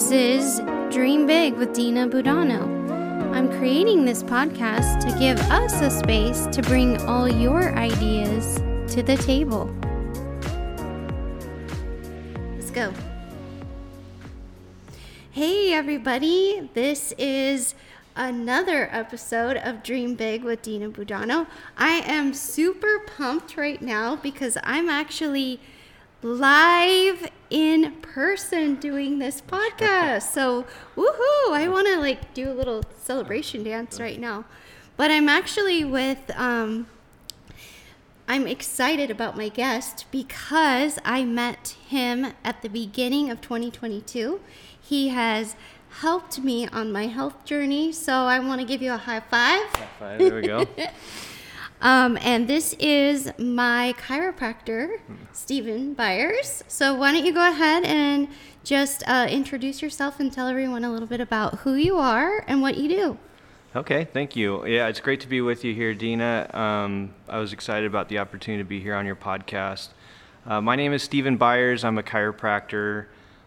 This is Dream Big with Dina Budano. I'm creating this podcast to give us a space to bring all your ideas to the table. Let's go. Hey, everybody. This is another episode of Dream Big with Dina Budano. I am super pumped right now because I'm actually live in person doing this podcast. So, woohoo! I want to like do a little celebration dance right now. But I'm actually with um I'm excited about my guest because I met him at the beginning of 2022. He has helped me on my health journey, so I want to give you a high five. High five, there we go. Um, and this is my chiropractor, Stephen Byers. So why don't you go ahead and just uh, introduce yourself and tell everyone a little bit about who you are and what you do. Okay, thank you. Yeah, it's great to be with you here, Dina. Um, I was excited about the opportunity to be here on your podcast. Uh, my name is Stephen Byers. I'm a chiropractor.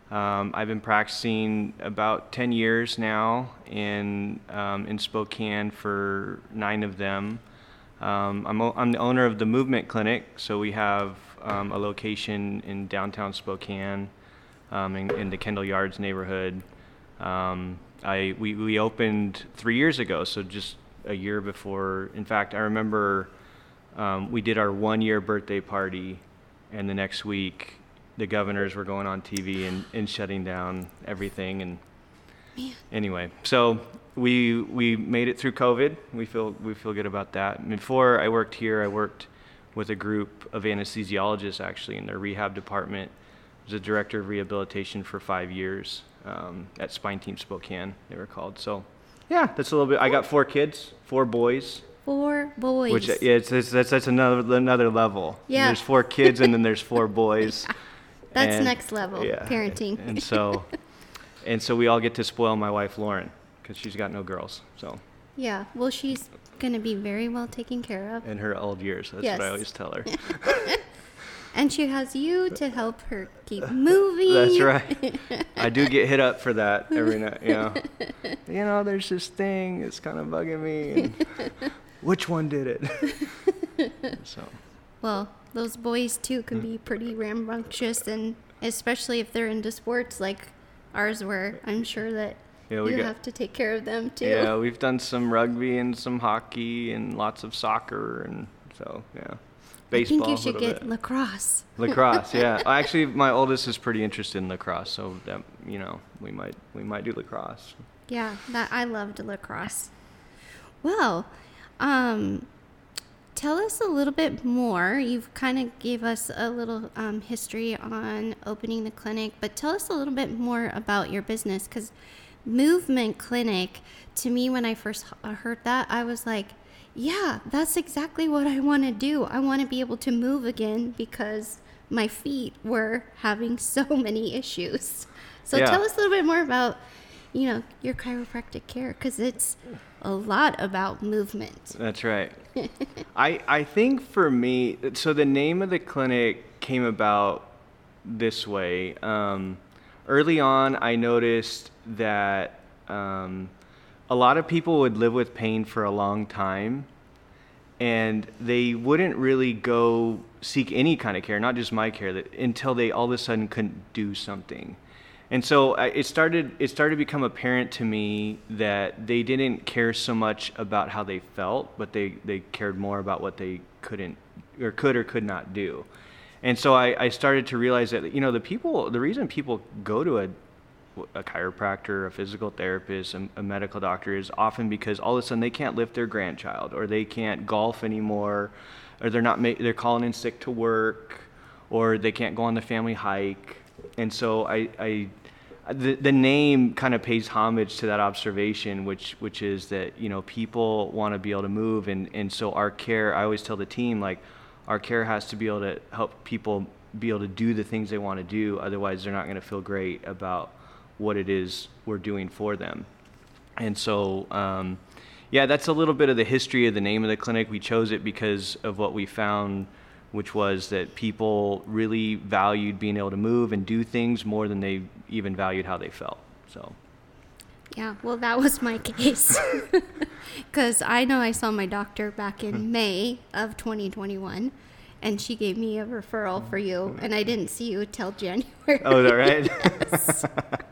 Um, I've been practicing about 10 years now in, um, in Spokane for nine of them. Um, I'm, o- I'm the owner of the Movement Clinic, so we have um, a location in downtown Spokane um, in, in the Kendall Yards neighborhood. Um, I, we, we opened three years ago, so just a year before. In fact, I remember um, we did our one year birthday party, and the next week the governors were going on TV and, and shutting down everything. And anyway, so we we made it through COVID. We feel we feel good about that. Before I worked here, I worked with a group of anesthesiologists actually in their rehab department. I was a director of rehabilitation for five years um, at Spine Team Spokane. They were called. So yeah, that's a little bit. I got four kids, four boys. Four boys. Which yeah, it's, it's that's that's another another level. Yeah. There's four kids and then there's four boys. That's And- next level parenting. And so, and so we all get to spoil my wife Lauren because she's got no girls. So yeah, well, she's going to be very well taken care of. in her old years, that's Yes. what I always tell her. And she has you to help her keep moving. That's right. I do get hit up for that every night. You know, you know, there's this thing. It's kind of bugging me. Which one did it? so Well, those boys too can hmm. be pretty rambunctious, and especially if they're into sports like ours were, I'm sure that Yeah, we you got- have to take care of them too. yeah, we've done some rugby and some hockey and lots of soccer and so yeah, baseball. I think you should get bit. lacrosse. lacrosse. Yeah, actually, my oldest is pretty interested in lacrosse, so that you know we might we might do lacrosse. Yeah, that I loved lacrosse. Well, um, tell us a little bit more. You've kind of gave us a little um, history on opening the clinic, but tell us a little bit more about your business because Movement Clinic. To me, when I first heard that, I was like, "Yeah, that's exactly what I want to do. I want to be able to move again because my feet were having so many issues." So Yeah. tell us a little bit more about you know your chiropractic care because it's a lot about movement That's right. I I think for me, so the name of the clinic came about this way. Um, early on, I noticed that um, a lot of people would live with pain for a long time, and they wouldn't really go seek any kind of care, not just my care, that, until they all of a sudden couldn't do something. And so it started. It started to become apparent to me that they didn't care so much about how they felt, but they, they cared more about what they couldn't or could or could not do. And so I, I started to realize that you know the people, the reason people go to a a chiropractor, a physical therapist, a, a medical doctor is often because all of a sudden they can't lift their grandchild, or they can't golf anymore, or they're not ma- they're calling in sick to work, or they can't go on the family hike. And so I, I the, the name kind of pays homage to that observation, which which is that you know people want to be able to move, and and so our care. I always tell the team like, our care has to be able to help people be able to do the things they want to do. Otherwise, they're not going to feel great about what it is we're doing for them. And so, um, yeah, that's a little bit of the history of the name of the clinic. We chose it because of what we found which was that people really valued being able to move and do things more than they even valued how they felt. So. Yeah, well, that was my case. Because I know I saw my doctor back in hmm. May of 2021, and she gave me a referral for you, oh, and I didn't see you till January. Oh, is that right?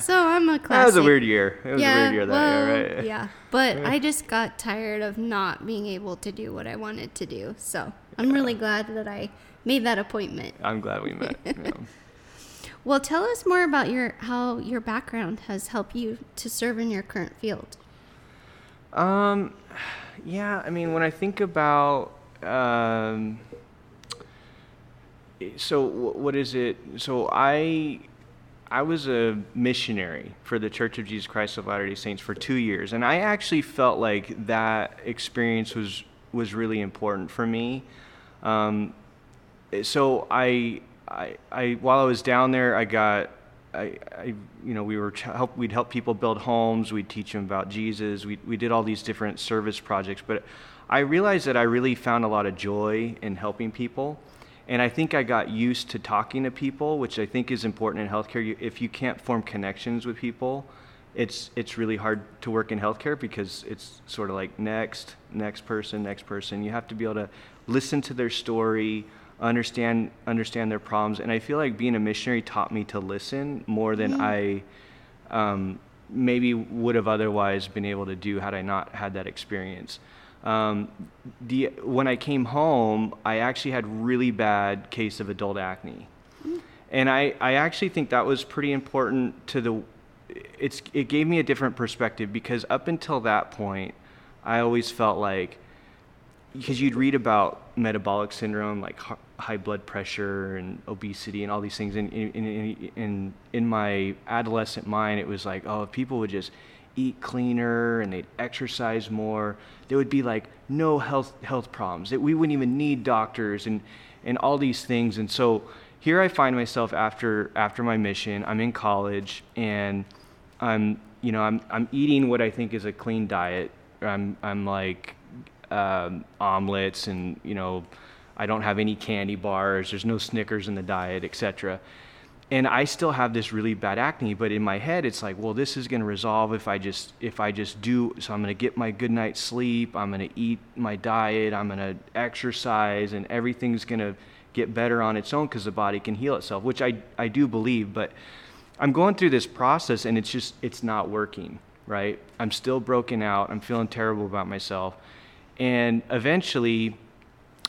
So I'm a classic. that was a weird year. It was yeah, a weird year that well, year, right? Yeah, but I just got tired of not being able to do what I wanted to do. So I'm really glad that I made that appointment. I'm glad we met. Yeah. Well, tell us more about your how your background has helped you to serve in your current field. Um, yeah, I mean, when I think about, um, so what is it? So I, I was a missionary for the Church of Jesus Christ of Latter-day Saints for two years, and I actually felt like that experience was was really important for me. Um, so I, I, I, while I was down there, I got, I, I you know, we were help, we'd help people build homes, we'd teach them about Jesus, we, we did all these different service projects, but I realized that I really found a lot of joy in helping people. And I think I got used to talking to people, which I think is important in healthcare. You, if you can't form connections with people, it's it's really hard to work in healthcare because it's sort of like next, next person, next person. You have to be able to listen to their story, understand understand their problems, and I feel like being a missionary taught me to listen more than I um, maybe would have otherwise been able to do had I not had that experience. Um, the when I came home, I actually had really bad case of adult acne, and I, I actually think that was pretty important to the. It's it gave me a different perspective because up until that point, I always felt like because you'd read about metabolic syndrome like high blood pressure and obesity and all these things. And in, in, in, in my adolescent mind it was like oh if people would just eat cleaner and they'd exercise more there would be like no health health problems. That we wouldn't even need doctors and and all these things. And so here I find myself after after my mission I'm in college and I'm you know I'm I'm eating what I think is a clean diet. I'm I'm like um, omelets and you know I don't have any candy bars. There's no Snickers in the diet, etc. And I still have this really bad acne, but in my head it's like, well, this is going to resolve if I just if I just do. So I'm going to get my good night's sleep. I'm going to eat my diet. I'm going to exercise, and everything's going to get better on its own because the body can heal itself, which I I do believe. But I'm going through this process, and it's just it's not working. Right? I'm still broken out. I'm feeling terrible about myself and eventually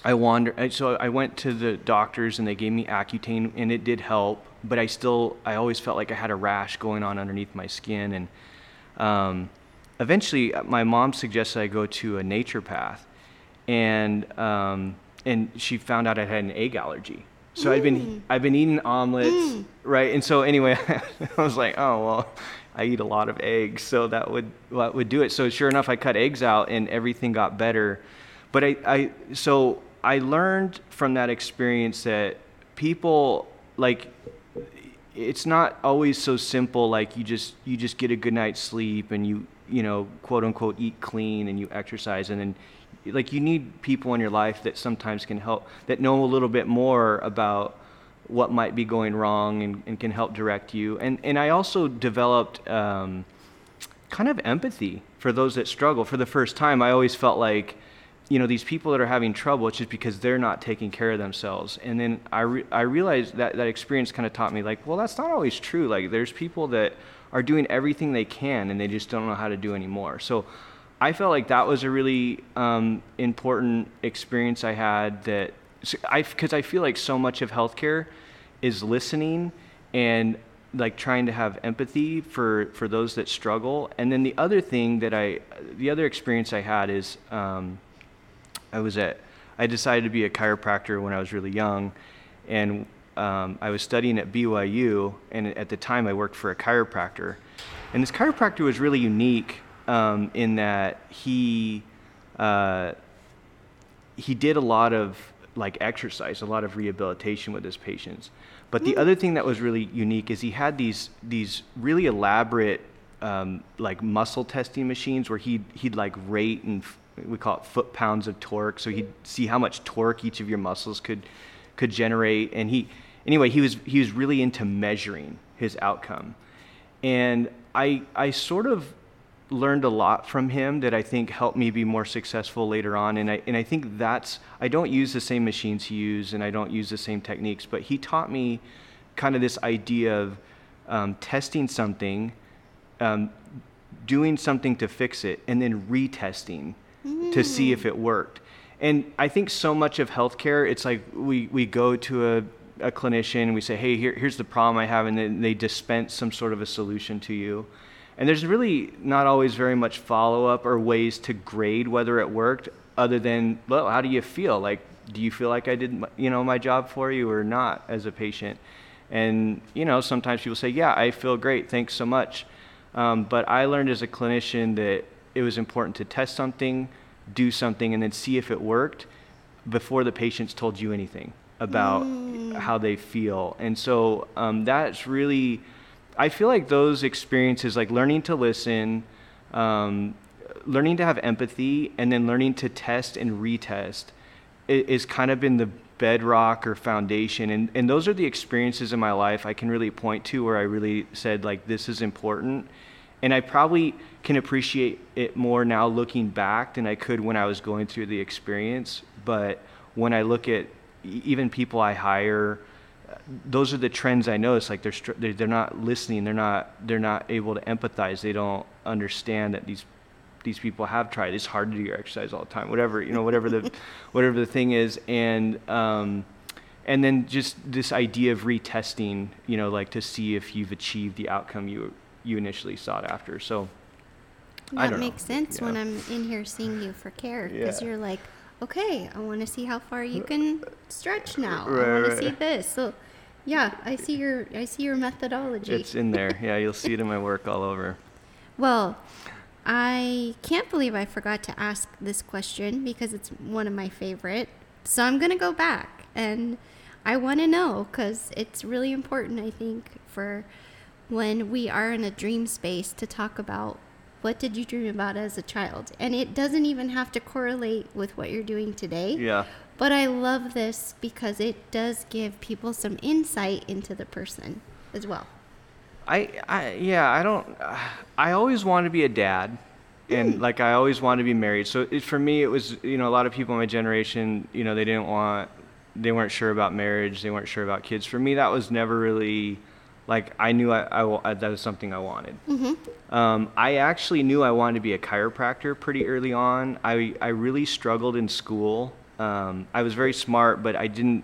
I wandered. So I went to the doctors and they gave me Accutane and it did help, but I still, I always felt like I had a rash going on underneath my skin. And um, eventually my mom suggested I go to a naturopath and, um, and she found out I had an egg allergy. So I'd been, I've been eating omelets, right? And so anyway, I was like, oh, well, I eat a lot of eggs, so that would that would do it. So sure enough, I cut eggs out, and everything got better. But I, I so I learned from that experience that people like it's not always so simple. Like you just you just get a good night's sleep, and you you know quote unquote eat clean, and you exercise, and then like you need people in your life that sometimes can help that know a little bit more about what might be going wrong and, and can help direct you. And, and I also developed um, kind of empathy for those that struggle. For the first time, I always felt like, you know, these people that are having trouble, it's just because they're not taking care of themselves. And then I, re- I realized that that experience kind of taught me, like, well, that's not always true. Like, there's people that are doing everything they can and they just don't know how to do anymore. So I felt like that was a really um, important experience I had that, because I feel like so much of healthcare is listening and like trying to have empathy for for those that struggle. And then the other thing that i the other experience i had is um, i was at i decided to be a chiropractor when i was really young. And um, i was studying at byu and at the time i worked for a chiropractor. And this chiropractor was really unique um, in that he uh, he did a lot of like exercise, a lot of rehabilitation with his patients. But the other thing that was really unique is he had these these really elaborate um, like muscle testing machines where he'd he'd like rate and f- we call it foot pounds of torque. So he'd see how much torque each of your muscles could could generate. And he anyway he was he was really into measuring his outcome. and I I sort of learned a lot from him that I think helped me be more successful later on. And I and I think that's I don't use the same machines he used, and I don't use the same techniques, but he taught me kind of this idea of um, testing something, um, doing something to fix it, and then retesting mm. to see if it worked. And I think so much of healthcare, it's like we, we go to a, a clinician and we say, hey, here, here's the problem I have, and then they dispense some sort of a solution to you. And there's really not always very much follow up or ways to grade whether it worked, other than, well, how do you feel? Like, do you feel like I did, you know, my job for you or not as a patient? And you know, sometimes people say, yeah, I feel great, thanks so much. Um, but I learned as a clinician that it was important to test something, do something, and then see if it worked before the patients told you anything about mm. how they feel. And so um, that's really, I feel like those experiences, like learning to listen, um, learning to have empathy, and then learning to test and retest, is kind of been the bedrock or foundation. And, and those are the experiences in my life I can really point to where I really said, like, this is important. And I probably can appreciate it more now looking back than I could when I was going through the experience. But when I look at even people I hire, those are the trends I notice. Like they're they're not listening. They're not they're not able to empathize. They don't understand that these these people have tried. It's hard to do your exercise all the time. Whatever you know, whatever the whatever the thing is, and um, and then just this idea of retesting. You know, like to see if you've achieved the outcome you you initially sought after. So that makes know. sense yeah. when I'm in here seeing you for care because yeah. you're like, okay, I want to see how far you can stretch now. Right, I want right. to see this. So yeah, I see your I see your methodology. It's in there. Yeah, you'll see it in my work all over. Well, I can't believe I forgot to ask this question because it's one of my favorite. So I'm going to go back and I want to know because it's really important, I think, for when we are in a dream space to talk about what did you dream about as a child? And it doesn't even have to correlate with what you're doing today. Yeah. But I love this because it does give people some insight into the person as well. I, I yeah, I don't. I always wanted to be a dad, and mm. like I always wanted to be married. So it, for me, it was you know a lot of people in my generation, you know, they didn't want, they weren't sure about marriage, they weren't sure about kids. For me, that was never really, like I knew I, I, I that was something I wanted. Mm-hmm. Um, I actually knew I wanted to be a chiropractor pretty early on. I I really struggled in school. Um, I was very smart, but I didn't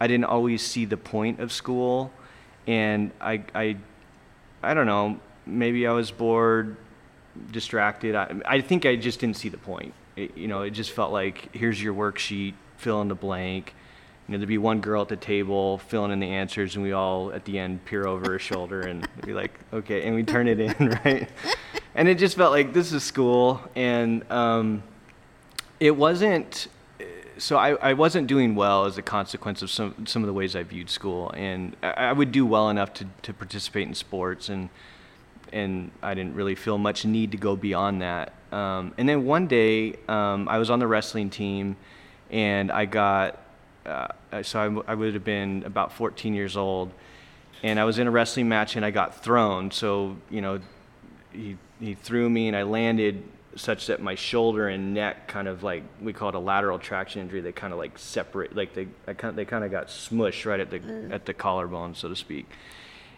I didn't always see the point of school, and I I I don't know, maybe I was bored, distracted. I, I think I just didn't see the point. It, you know, it just felt like here's your worksheet, fill in the blank. You know, there'd be one girl at the table filling in the answers, and we all at the end peer over her shoulder and be like, okay, and we turn it in, right? And it just felt like this is school, and um, it wasn't so I, I wasn't doing well as a consequence of some some of the ways I viewed school, and I, I, would do well enough to, to participate in sports, and and I didn't really feel much need to go beyond that. Um, and then one day, um, I was on the wrestling team, and I got uh, so I would have been about 14 years old, and I was in a wrestling match, and I got thrown. So you know, he he threw me, and I landed such that my shoulder and neck kind of like we call it a lateral traction injury. They kind of like separate, like they I kind of, they kind of got smushed right at the mm. at the collarbone, so to speak.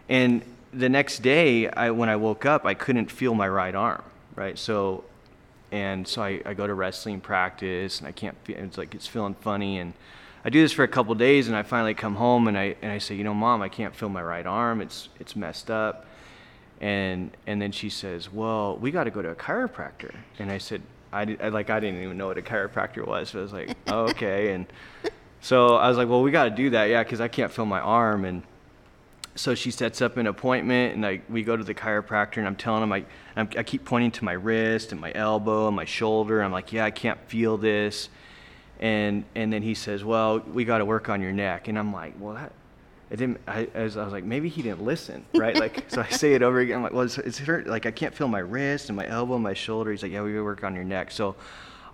And the next day, I when I woke up, I couldn't feel my right arm, right? So, and so I, I go to wrestling practice, and I can't feel. It's like it's feeling funny, and I do this for a couple days, and I finally come home and I and I say, you know, mom, I can't feel my right arm. It's it's messed up and and then she says, "Well, we got to go to a chiropractor." And I said, I, I like I didn't even know what a chiropractor was. So I was like, oh, "Okay." And so I was like, "Well, we got to do that, yeah, because I can't feel my arm." And so she sets up an appointment, and like we go to the chiropractor, and I'm telling him I I'm, I keep pointing to my wrist and my elbow and my shoulder. I'm like, "Yeah, I can't feel this." And and then he says, "Well, we got to work on your neck." And I'm like, "Well, that." It didn't I, I, was, I was like maybe he didn't listen right? Like so i say it over again. I'm like well it's, it's hurt. Like i can't feel my wrist and my elbow and my shoulder. He's like yeah we work on your neck. So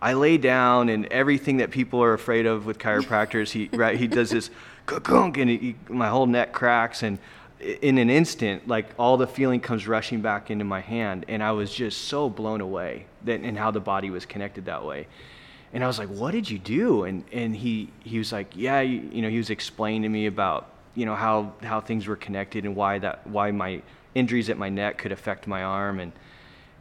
i lay down and everything that people are afraid of with chiropractors he right he does this gunk and he, my whole neck cracks. And in an instant, like all the feeling comes rushing back into my hand, and I was just so blown away that and how the body was connected that way. And I was like, "What did you do?" And and he he was like, "Yeah, you, you know," he was explaining to me about you know how how things were connected and why that why my injuries at my neck could affect my arm and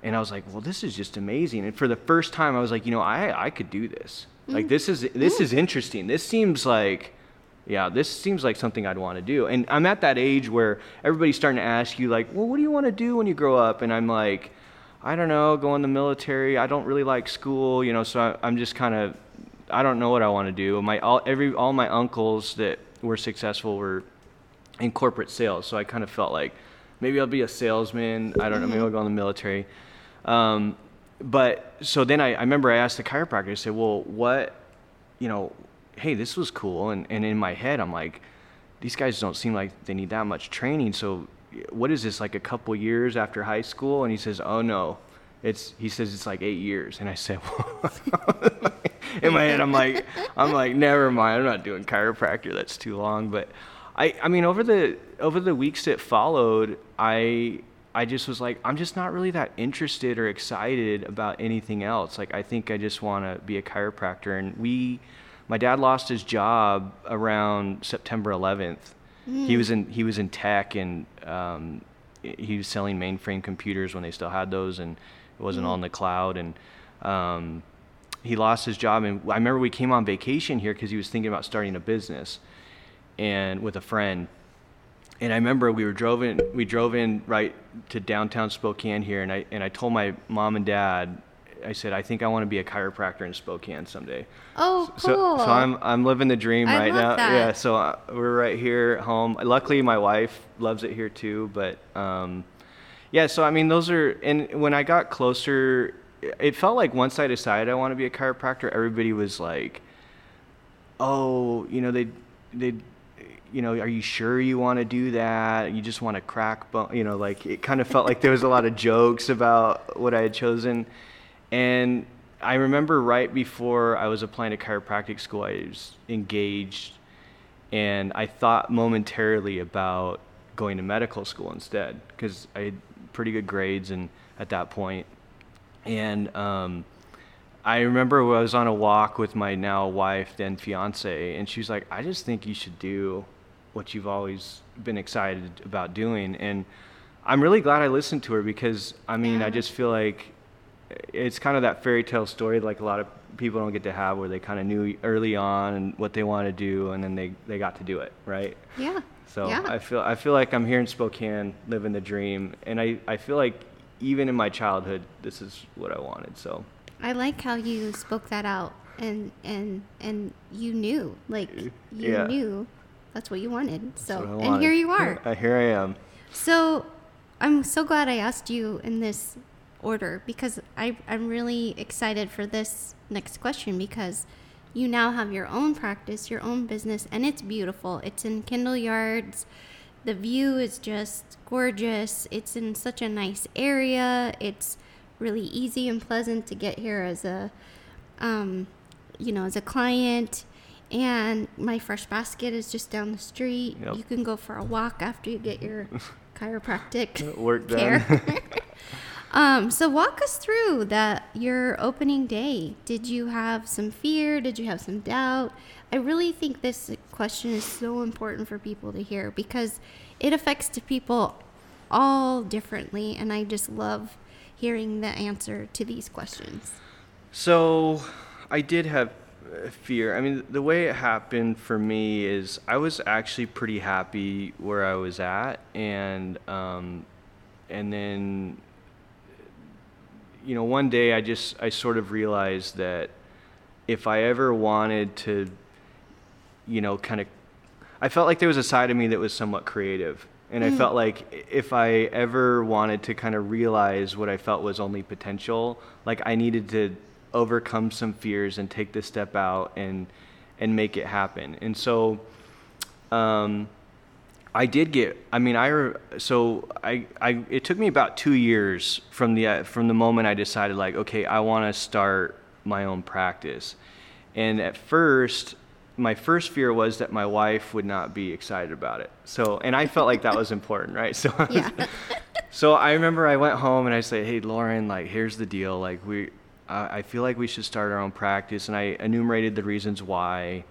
and I was like, "Well, this is just amazing." And for the first time, I was like, "You know, I I could do this. Mm. Like this is this mm. is interesting. This seems like." yeah, this seems like something I'd want to do. And I'm at that age where everybody's starting to ask you, like, well, what do you want to do when you grow up? And I'm like, I don't know, go in the military. I don't really like school, you know, so I, am just kind of, I don't know what I want to do. My all every all my uncles that were successful were in corporate sales, so I kind of felt like maybe I'll be a salesman. I don't know, maybe I'll go in the military. Um, but so then I, I remember I asked the chiropractor. I said, well, what, you know, hey, this was cool. And, and in my head, I'm like, these guys don't seem like they need that much training. So what is this, like a couple years after high school? And he says, oh no, it's, he says it's like eight years. And I said, in my head, I'm like, I'm like, never mind. I'm not doing chiropractor. That's too long. But I, I mean, over the, over the weeks that followed, I, I just was like, I'm just not really that interested or excited about anything else. Like, I think I just want to be a chiropractor. And we, my dad lost his job around September 11th. Mm. He was in he was in tech and um, he was selling mainframe computers when they still had those and it wasn't mm. all in the cloud and um, he lost his job and I remember we came on vacation here because he was thinking about starting a business and with a friend and I remember we were drove in we drove in right to downtown Spokane here and I and I told my mom and dad I said, I think I want to be a chiropractor in Spokane someday. Oh, cool. So, so I'm I'm living the dream I right now. That. Yeah. So uh, we're right here at home. Luckily, my wife loves it here too. But um, yeah. So I mean, those are and when I got closer, it felt like once I decided I want to be a chiropractor, everybody was like, "Oh, you know, they they." You know, are you sure you want to do that? You just want to crack, bone, you know, like it kind of felt like there was a lot of jokes about what I had chosen and I remember right before I was applying to chiropractic school, I was engaged, and I thought momentarily about going to medical school instead because I had pretty good grades and at that point. And um, I remember I was on a walk with my now wife, then fiance, and she was like, "I just think you should do what you've always been excited about doing." And I'm really glad I listened to her because I mean, yeah. I just feel like it's kind of that fairy tale story like a lot of people don't get to have where they kind of knew early on what they want to do and then they, they got to do it right yeah so yeah. i feel i feel like i'm here in spokane living the dream and i, I feel like even in my childhood this is what i wanted so i like how you spoke that out and and and you knew like you yeah. knew that's what you wanted so wanted. and here you are here i am so i'm so glad i asked you in this order because I, I'm really excited for this next question because you now have your own practice, your own business, and it's beautiful. It's in Kendall Yards. The view is just gorgeous. It's in such a nice area. It's really easy and pleasant to get here as a, um, you know, as a client. And my fresh basket is just down the street. Yep. You can go for a walk after you get your chiropractic work done. Um, so walk us through that your opening day. Did you have some fear? Did you have some doubt? I really think this question is so important for people to hear because it affects people all differently, and I just love hearing the answer to these questions. So, I did have a fear. I mean, the way it happened for me is I was actually pretty happy where I was at, and um, and then you know, one day I just I sort of realized that if I ever wanted to, you know, kind of, I felt like there was a side of me that was somewhat creative, and mm. I felt like if I ever wanted to kind of realize what I felt was only potential, like I needed to overcome some fears and take this step out and and make it happen. And so. Um, I did get. I mean, I so I, I it took me about two years from the uh, from the moment I decided like, okay, I want to start my own practice, and at first, my first fear was that my wife would not be excited about it. So, and I felt like that was important, right? So, Yeah. so I remember I went home and I said, "Hey, Lauren, like, here's the deal. Like, we, I I feel like we should start our own practice." And I enumerated the reasons why,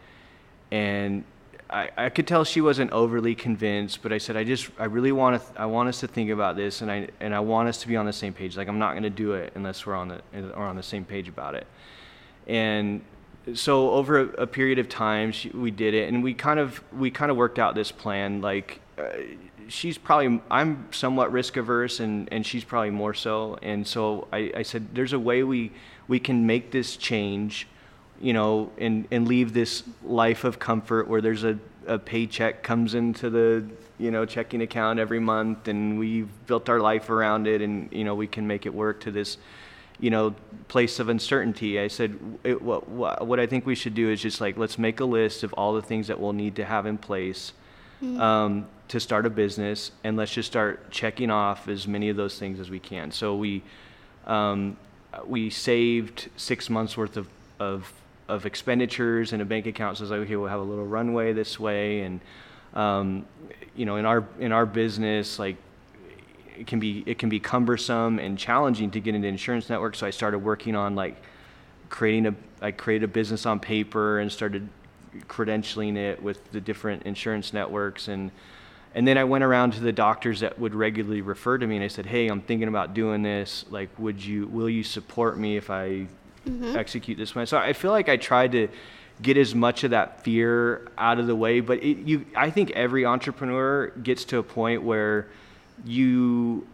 and I, I could tell she wasn't overly convinced. But I said, "I just, I really want to, I want us to think about this, and I, and I want us to be on the same page. Like, I'm not going to do it unless we're on the, or on the same page about it." And so over a, a period of time, she, we did it, and we kind of, we kind of worked out this plan, like. Uh, she's probably I'm somewhat risk averse and, and she's probably more so. And so I, I said there's a way we we can make this change, you know, and, and leave this life of comfort where there's a, a paycheck comes into the you know checking account every month and we've built our life around it and you know we can make it work to this you know place of uncertainty i said it, what, what, i think we should do is just like let's make a list of all the things that we'll need to have in place um, to start a business, and let's just start checking off as many of those things as we can. So we um, we saved six months worth of, of of expenditures in a bank account. So it's like okay, we'll have a little runway this way, and um, you know, in our in our business, like it can be it can be cumbersome and challenging to get into insurance networks. So I started working on like creating a I created a business on paper and started credentialing it with the different insurance networks and and then I went around to the doctors that would regularly refer to me and I said, "Hey, I'm thinking about doing this. Like, would you will you support me if I mm-hmm. execute this plan?" So I feel like I tried to get as much of that fear out of the way, but it, you I think every entrepreneur gets to a point where you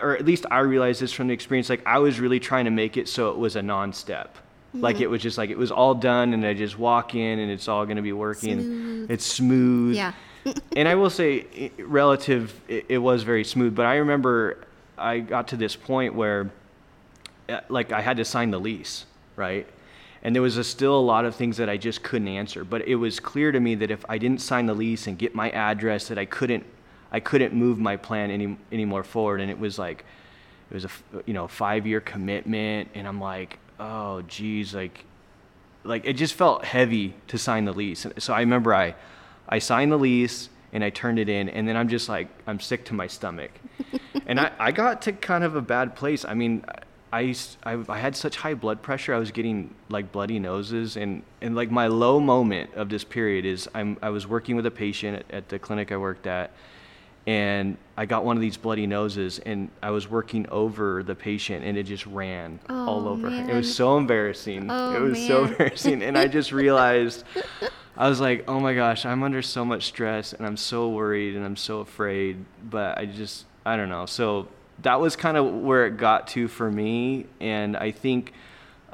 or at least I realized this from the experience like I was really trying to make it so it was a non-step. Like it was just like it was all done and I just walk in and it's all going to be working. Smooth. It's smooth Yeah. and I will say, relative, it, it was very smooth. But I remember I got to this point where, uh, like, I had to sign the lease, right? And there was a, still a lot of things that I just couldn't answer. But it was clear to me that if I didn't sign the lease and get my address, that I couldn't, I couldn't move my plan any any more forward. And it was like, it was a you know five year commitment, and I'm like, oh geez, like like it just felt heavy to sign the lease. And So I remember I, I signed the lease and I turned it in, and then I'm just like I'm sick to my stomach, and I, I got to kind of a bad place. I mean, I, I I had such high blood pressure. I was getting like bloody noses, and and like my low moment of this period is I'm I was working with a patient at, at the clinic I worked at, and I got one of these bloody noses, and I was working over the patient, and it just ran all Oh, over. her. It was so embarrassing. Oh, it was so man. embarrassing, and I just realized, I was like, oh my gosh, I'm under so much stress, and I'm so worried, and I'm so afraid, but I just, I don't know. So that was kind of where it got to for me, and I think.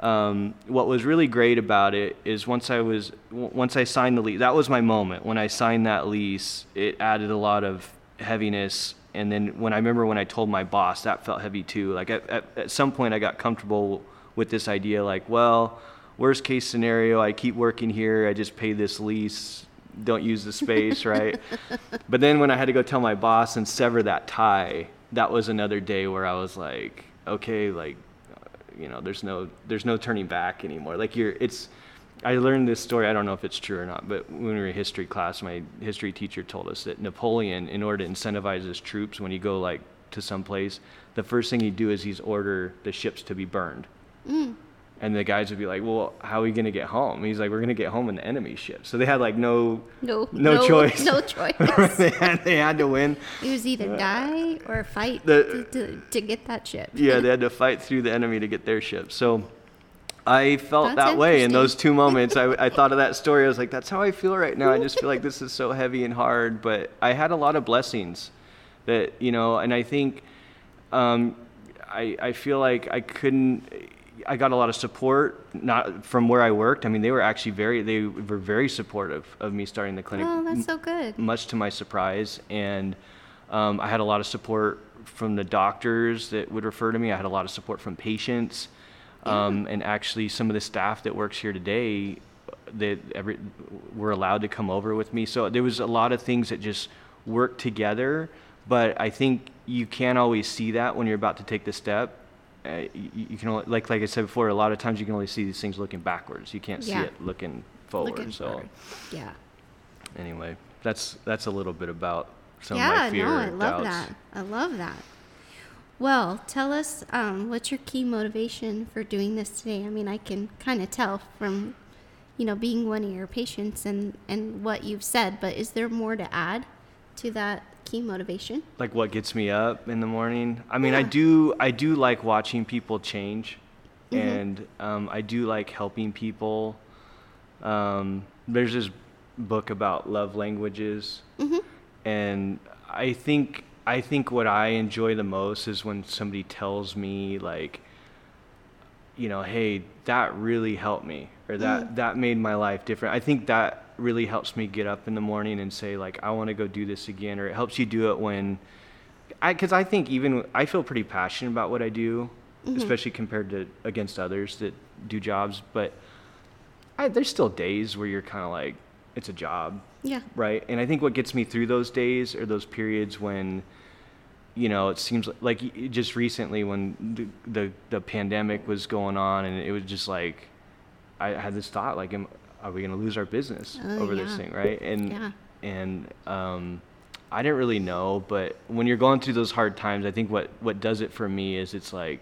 Um, what was really great about it is once I was once I signed the lease, that was my moment. When I signed that lease, it added a lot of heaviness. And then when I remember when I told my boss, that felt heavy too. Like at, at, at some point, I got comfortable with this idea. Like, well, worst case scenario, I keep working here. I just pay this lease. Don't use the space, right? but then when I had to go tell my boss and sever that tie, that was another day where I was like, okay, like you know there's no there's no turning back anymore like you're it's i learned this story i don't know if it's true or not but when we were in history class my history teacher told us that napoleon in order to incentivize his troops when he go like to some place the first thing he'd do is he's order the ships to be burned mm. and the guys would be like well how are we going to get home he's like we're going to get home in the enemy ship so they had like no No. no, choice No choice. they, had, they had to win It was either die or fight The- to, to, to get that ship. yeah, they had to fight through the enemy to get their ship. So I felt That's that way in those two moments. I, I thought of that story. I was like, that's how I feel right now. I just feel like this is so heavy and hard. But I had a lot of blessings that, you know, and I think um, I, I feel like I couldn't. I got a lot of support, not from where I worked. I mean, they were actually very, they were very supportive of me starting the clinic Oh, that's so good. much to my surprise. And um, I had a lot of support from the doctors that would refer to me. I had a lot of support from patients. Um, and actually, some of the staff that works here today, that every, were allowed to come over with me. So there was a lot of things that just worked together. But I think you can't always see that when you're about to take the step. Uh, you, you can only, like like I said before, a lot of times you can only see these things looking backwards. You can't see it looking forward. Looking so forward. Yeah. anyway, that's that's a little bit about some yeah, of my fear no, I love doubts. that. I love that. Well, tell us um, what's your key motivation for doing this today? I mean, I can kind of tell from, you know, being one of your patients and, and what you've said, but is there more to add to that key motivation? Like what gets me up in the morning? I mean, I do I do like watching people change, Mhm. and um, I do like helping people. Um, there's this book about love languages, Mm-hmm. and I think I think what I enjoy the most is when somebody tells me like, you know, hey, that really helped me, or that Mm. that made my life different. I think that really helps me get up in the morning and say like, I want to go do this again, or it helps you do it when, I because I think even I feel pretty passionate about what I do, Mhm. especially compared to against others that do jobs, but I, there's still days where you're kind of like, it's a job, Yeah. right? And I think what gets me through those days are those periods when, you know, it seems like, like just recently when the, the the pandemic was going on, and it was just like, I had this thought like, am, are we going to lose our business Oh, over this thing, right? And Yeah. and um, I didn't really know, but when you're going through those hard times, I think what what does it for me is it's like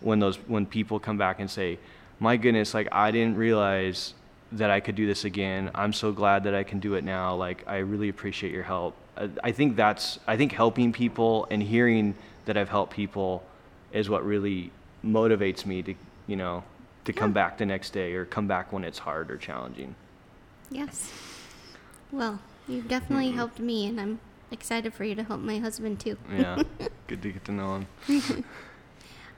when those when people come back and say, "My goodness, like I didn't realize that I could do this again. I'm so glad that I can do it now. Like I really appreciate your help." I, I think that's I think helping people and hearing that I've helped people is what really motivates me to you know to come back the next day or come back when it's hard or challenging. Yes. Well, you've definitely mm-hmm. helped me, and I'm excited for you to help my husband too. Yeah, good to get to know him.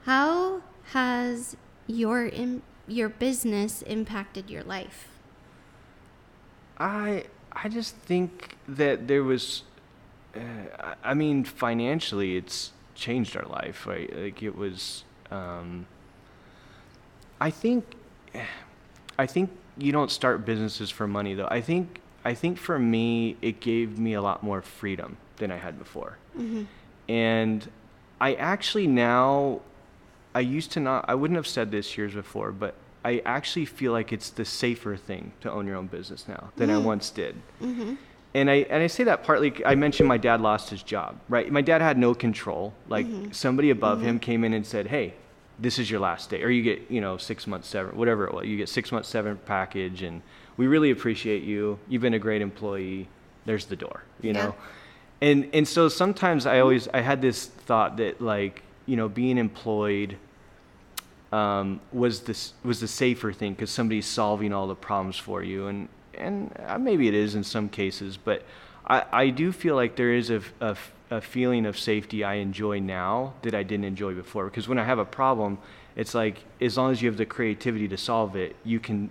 How has your Im- your business impacted your life? I I just think that there was, uh, I mean, financially, it's changed our life, right? Like it was. Um, I think, I think you don't start businesses for money though. I think I think for me, it gave me a lot more freedom than I had before, Mm-hmm. and I actually now. I used to not, I wouldn't have said this years before, but I actually feel like it's the safer thing to own your own business now than I Mm. once did. Mm-hmm. And I, and I say that partly, I mentioned my dad lost his job, right? My dad had no control. Like Mhm. somebody above Mhm. him came in and said, hey, this is your last day. Or you get, you know, six months seven, whatever it was. You get six months seven package and we really appreciate you. You've been a great employee. There's the door, you Yeah. know? And, and so sometimes I always, I had this thought that like, you know, being employed um, was this was the safer thing because somebody's solving all the problems for you, and and uh, maybe it is in some cases, but I, I do feel like there is a feeling of safety I enjoy now that I didn't enjoy before. Because when I have a problem, it's like as long as you have the creativity to solve it, you can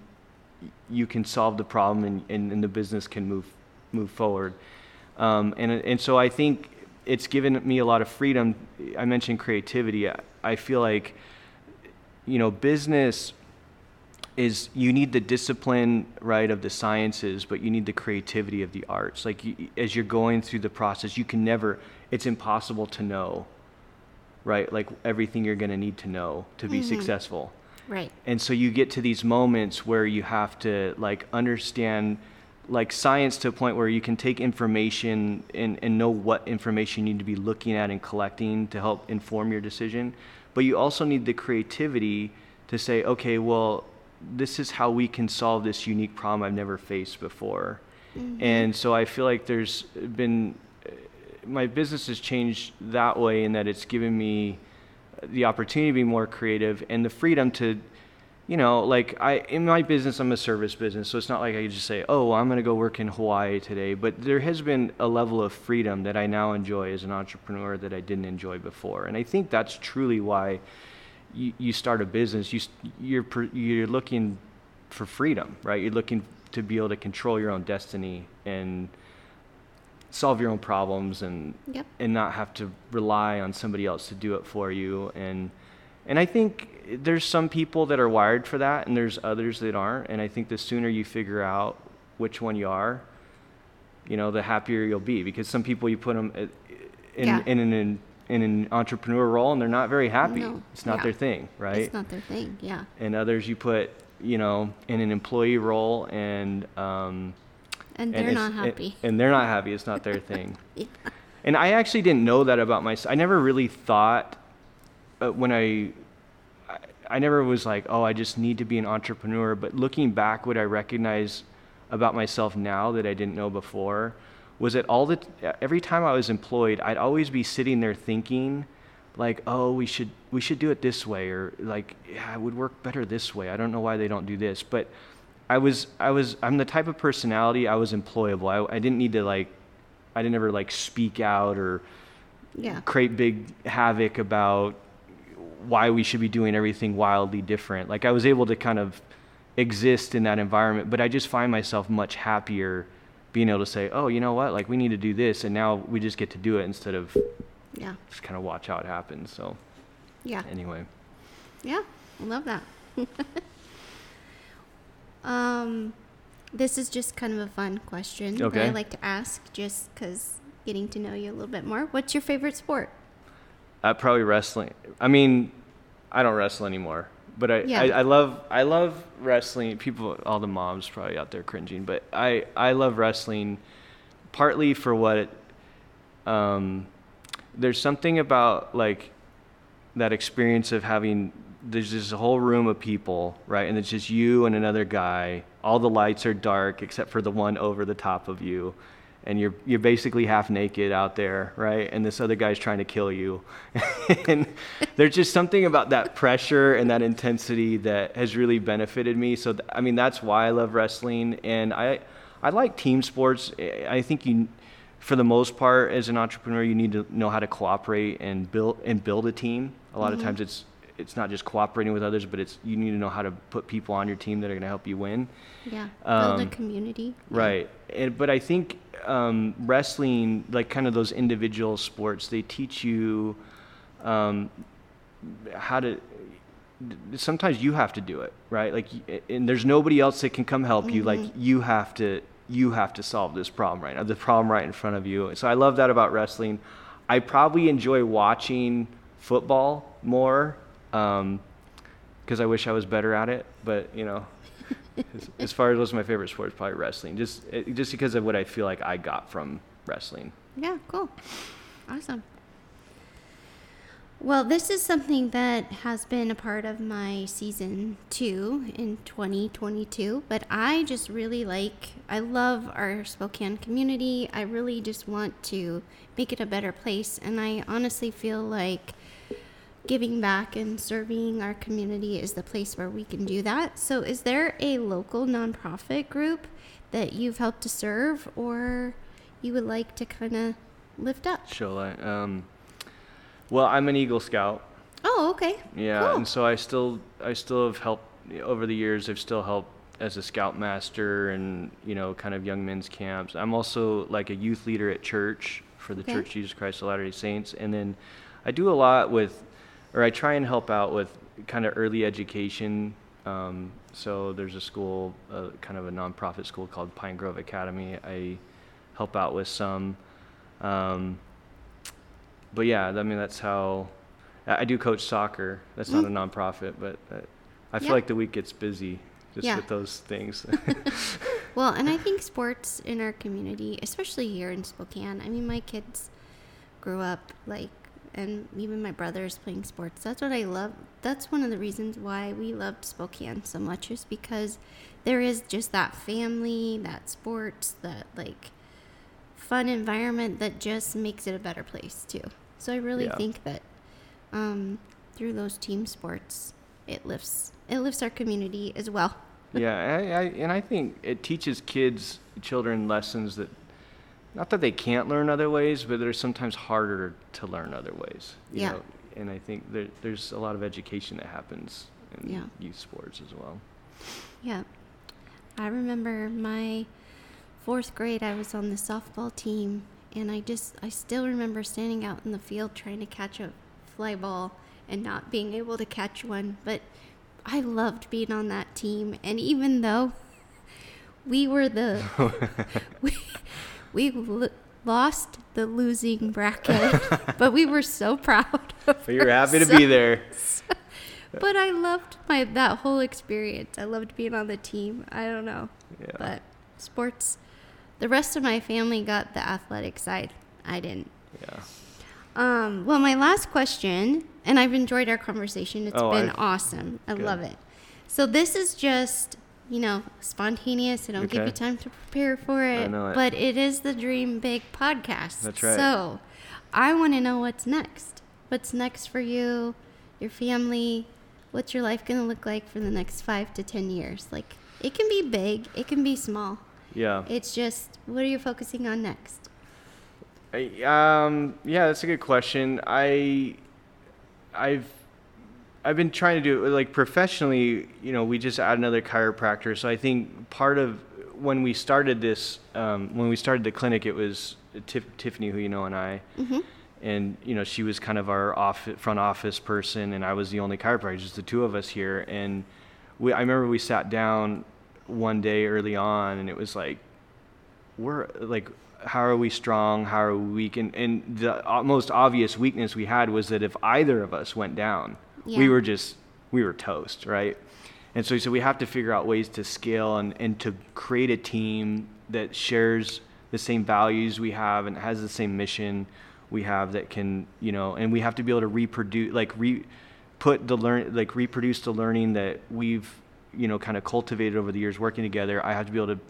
you can solve the problem, and, and, and the business can move move forward. Um, and and so I think it's given me a lot of freedom. I mentioned creativity. I, I feel like you know, business is you need the discipline, right, of the sciences, but you need the creativity of the arts. Like you, as you're going through the process, you can never. It's impossible to know, right? Like everything you're going to need to know to be Mhm. successful. Right. And so you get to these moments where you have to like understand like science to a point where you can take information and, and know what information you need to be looking at and collecting to help inform your decision. But you also need the creativity to say, okay, well, this is how we can solve this unique problem I've never faced before. Mhm. And so I feel like there's been, my business has changed that way in that it's given me the opportunity to be more creative and the freedom to you know like i in my business i'm a service business so it's not like i just say oh i'm going to go work in hawaii today but there has been a level of freedom that i now enjoy as an entrepreneur that i didn't enjoy before and i think that's truly why you, you start a business you, you're, you're looking for freedom right you're looking to be able to control your own destiny and solve your own problems and Yep. and not have to rely on somebody else to do it for you and and I think there's some people that are wired for that and there's others that aren't and I think the sooner you figure out which one you are you know the happier you'll be because some people you put them uh, in Yeah. in an in an entrepreneur role and they're not very happy No. it's not Yeah. their thing right It's not their thing. Yeah. and others you put you know, in an employee role and um, And they're it's- not and- happy. And, they're not happy. It's not their thing. Yeah. And I actually didn't know that about myself. I never really thought uh, when I, I, I never was like, oh, I just need to be an entrepreneur. But looking back, what I recognize about myself now that I didn't know before was that all the every time I was employed, I'd always be sitting there thinking, like, oh, we should we should do it this way, or like, yeah, it would work better this way. I don't know why they don't do this, but I was I was I'm the type of personality I was employable. I, I didn't need to like I didn't ever like speak out or Yeah. create big havoc about why we should be doing everything wildly different. Like I was able to kind of exist in that environment, but I just find myself much happier being able to say, "Oh, you know what? Like we need to do this," and now we just get to do it instead of Yeah. just kind of watch how it happens. So Yeah. anyway, Yeah. I love that. um, this is just kind of a fun question that I like to ask just because getting to know you a little bit more. What's your favorite sport? uh, probably wrestling. I mean, I don't wrestle anymore, but I, Yeah. I, I love I love wrestling. People, all the moms probably out there cringing, but I I love wrestling, partly for what. It, um, there's something about like that experience of having there's this whole room of people, right? And it's just you and another guy. All the lights are dark except for the one over the top of you. And you're you're basically half naked out there, right? And this other guy's trying to kill you. and there's just something about that pressure and that intensity that has really benefited me. So th- I mean that's why I love wrestling and I I like team sports. I I think you for the most part, as an entrepreneur, you need to know how to cooperate and build and build a team. A lot of mm-hmm. times, it's it's not just cooperating with others, but it's you need to know how to put people on your team that are going to help you win. Yeah. Build a Um, community. Right. And, but I think um, wrestling, like kind of those individual sports, they teach you um, how to. Sometimes you have to do it, right? Like, and there's nobody else that can come help you. Like, you have to. You have to solve this problem right now. The problem right in front of you. So I love that about wrestling. I probably enjoy watching football more Um, because I wish I was better at it. But you know, as, as far as what's my favorite sport, it's probably wrestling. Just it, just because of what I feel like I got from wrestling. Yeah, cool. Awesome. Well, this is something that has been a part of my season two in 2022, but I just really like, I love our Spokane community. I really just want to make it a better place, and I honestly feel like giving back and serving our community is the place where we can do that. So, is there a local nonprofit group that you've helped to serve or you would like to kind of lift up? Show like, um, well, I'm an Eagle Scout. Oh, okay. Yeah, Cool. and so I still I still have helped over the years. I've still helped as a scoutmaster and you know kind of young men's camps. I'm also like a youth leader at church for the Okay. Church of Jesus Christ of Latter-day Saints, and then I do a lot with, or I try and help out with kind of early education. Um, so there's a school, uh, kind of a nonprofit school called Pine Grove Academy. I help out with some. Um, but yeah, I mean that's how I do coach soccer. That's not a nonprofit, but uh, I feel Yeah. like the week gets busy just Yeah. with those things. Well, and I think sports in our community, especially here in Spokane, I mean, my kids grew up like, and even my brothers playing sports. That's what I love. That's one of the reasons why we loved Spokane so much, is because there is just that family, that sports, that like fun environment that just makes it a better place too. So I really Yeah. think that um, through those team sports, it lifts it lifts our community as well. yeah, I, I, and I think it teaches kids, children, lessons that not that they can't learn other ways, but they're sometimes harder to learn other ways. You Yeah. Know? And I think there, there's a lot of education that happens in Yeah. youth sports as well. Yeah. I remember my fourth grade, I was on the softball team, and I just, I still remember standing out in the field trying to catch a fly ball and not being able to catch one. But I loved being on that team. And even though we were the, we, we lo- lost the losing bracket, but we were so proud of But you're happy to be there. but I loved my that whole experience. I loved being on the team. I don't know, Yeah. but sports. The rest of my family got the athletic side. I didn't. Yeah. Um, well, my last question, and I've enjoyed our conversation. It's Oh, been I've- awesome. I Good. love it. So this is just, you know, spontaneous. I don't give you time to prepare for it, it. but it is the Dream Big podcast. That's right. So I want to know what's next. What's next for you, your family? What's your life going to look like for the next five to ten years? Like, it can be big, it can be small. Yeah. It's just, what are you focusing on next? I- Um, yeah, that's a good question. I, I've, I've been trying to do it like professionally. You know, we just add another chiropractor. So I think part of when we started this, um, when we started the clinic, it was Tiff, Tiffany, who you know, and I, Mm-hmm. and you know, she was kind of our off front office person, and I was the only chiropractor, just the two of us here. And we, I remember we sat down one day early on, and it was like, we're like how are we strong how are we weak and, and the most obvious weakness we had was that if either of us went down we were just we were toast right? And so so we have to figure out ways to scale and, and to create a team that shares the same values we have and has the same mission we have that can you know and we have to be able to reproduce like re put the learn like reproduce the learning that we've you know kind of cultivated over the years working together. I have to be able to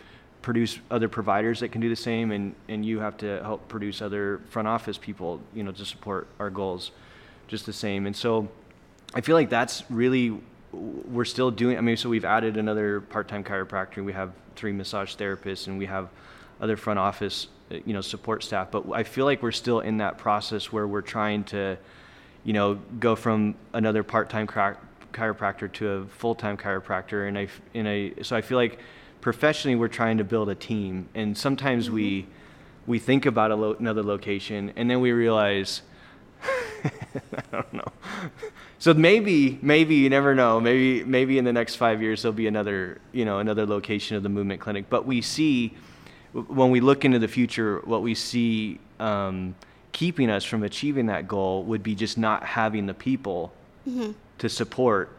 produce other providers that can do the same and and you have to help produce other front office people you know to support our goals just the same. And so i feel like that's really we're still doing i mean so we've added another part-time chiropractor. We have three massage therapists and we have other front office you know support staff. But i feel like we're still in that process where we're trying to you know go from another part-time chiropractor to a full-time chiropractor. And i in a so i feel like professionally we're trying to build a team. And sometimes we mm-hmm. we think about a lo- another location and then we realize I don't know. So maybe, maybe you never know. Maybe, maybe in the next five years there'll be another, you know, another location of the movement clinic. But we see, when we look into the future, what we see um, keeping us from achieving that goal would be just not having the people to support,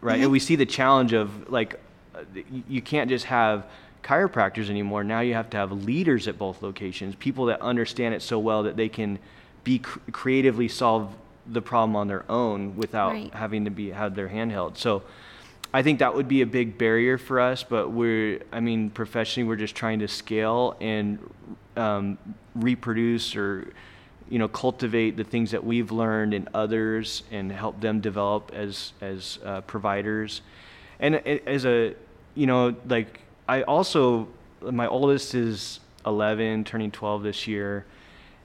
right? And we see the challenge of like, uh, you can't just have chiropractors anymore. Now you have to have leaders at both locations, people that understand it so well that they can be cr- creatively solve the problem on their own without Right. having to be have their hand held. So I think that would be a big barrier for us, but we're, I mean, professionally, we're just trying to scale and um, reproduce or, you know, cultivate the things that we've learned in others and help them develop as as uh, providers. And as a, you know, like I also, my oldest is 11, turning 12 this year,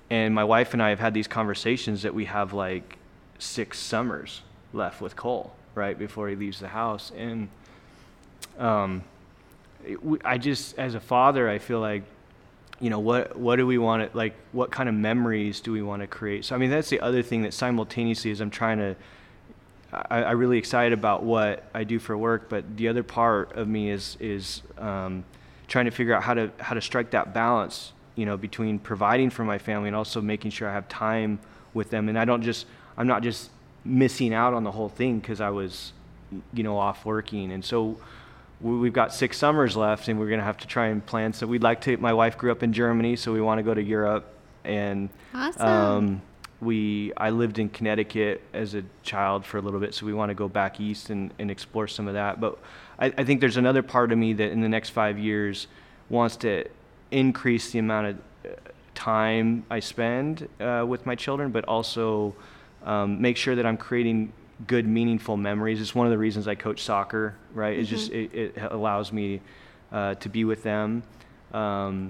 and my wife and I have had these conversations that we have like six summers left with Cole, right before he leaves the house, and um, I just as a father, I feel like, you know, what what do we want to like? What kind of memories do we want to create? So I mean, that's the other thing that simultaneously is I'm trying to. I, I'm really excited about what I do for work, but the other part of me is is um, trying to figure out how to how to strike that balance, you know, between providing for my family and also making sure I have time with them, and I don't just I'm not just missing out on the whole thing because I was, you know, off working, and so we- we've got six summers left, and we're gonna have to try and plan. So we'd like to. My wife grew up in Germany, so we want to go to Europe, and Awesome. um, we I lived in Connecticut as a child for a little bit, so we want to go back east and, and explore some of that. But I, I think there's another part of me that in the next five years wants to increase the amount of uh, time I spend uh, with my children, but also um, make sure that I'm creating good, meaningful memories. It's one of the reasons I coach soccer, right? It just it, it allows me uh, to be with them, um,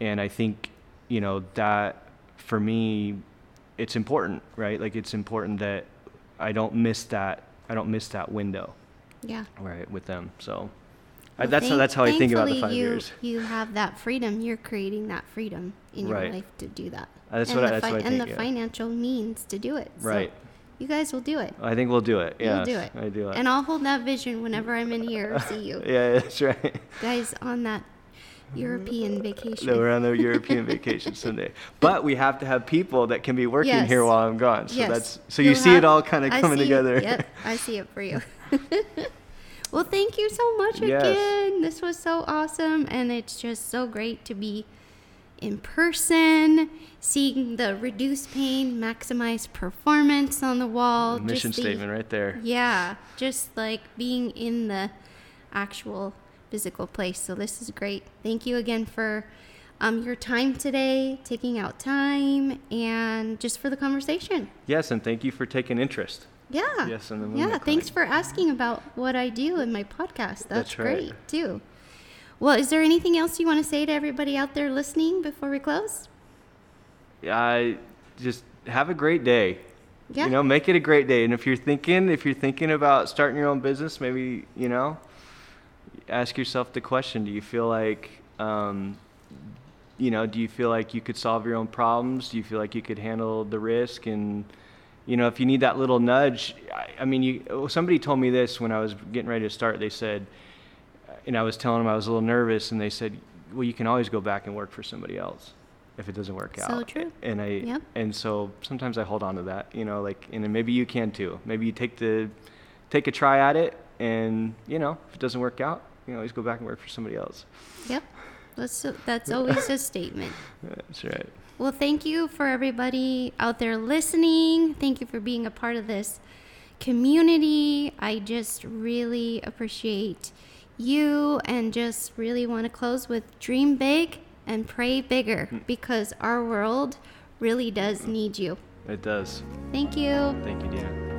and I think you know that for me, it's important, right? Like it's important that I don't miss that. I don't miss that window, yeah. right, with them. So Well, that's how, that's how I think about the five you, years. You have that freedom. You're creating that freedom in your Right. life to do that. Uh, that's and what I- the that's what I and the yeah. financial means to do it. So Right. You guys will do it. I think we'll do it. Yeah, You'll do it. I do it. And I'll hold that vision whenever I'm in here or see you. yeah, that's right. Guys, on that European vacation. No, we're on the European vacation someday. But we have to have people that can be working Yes. here while I'm gone. So Yes. that's so you You'll see it all kind of I coming together. Yep, I see it for you. well, thank you so much Yes. again. This was so awesome, and it's just so great to be in person, seeing the reduce pain, maximize performance on the wall. Mission just the- statement right there. Yeah, just like being in the actual physical place. So this is great. Thank you again for um, your time today, taking out time, and just for the conversation. Yes, and thank you for taking interest. Yeah. Yes, in the yeah. Thanks for asking about what I do in my podcast. That's, That's right. great too. Well, is there anything else you want to say to everybody out there listening before we close? I just have a great day. Yeah. You know, make it a great day. And if you're thinking, if you're thinking about starting your own business, maybe you know, ask yourself the question: Do you feel like, um, you know, do you feel like you could solve your own problems? Do you feel like you could handle the risk? And you know, if you need that little nudge, I, I mean, you. Oh, somebody told me this when I was getting ready to start. They said, uh, and I was telling them I was a little nervous, and they said, "Well, you can always go back and work for somebody else." If it doesn't work So out, true. and I Yep. and so sometimes I hold on to that, you know, like and then maybe you can too. Maybe you take the take a try at it, and you know if it doesn't work out, you know, always go back and work for somebody else. Yep. That's that's always a statement. That's right. Well, thank you for everybody out there listening. Thank you for being a part of this community. I just really appreciate you and just really want to close with dream big and pray bigger hmm. because our world really does need you. It does. Thank you. Thank you, Dina.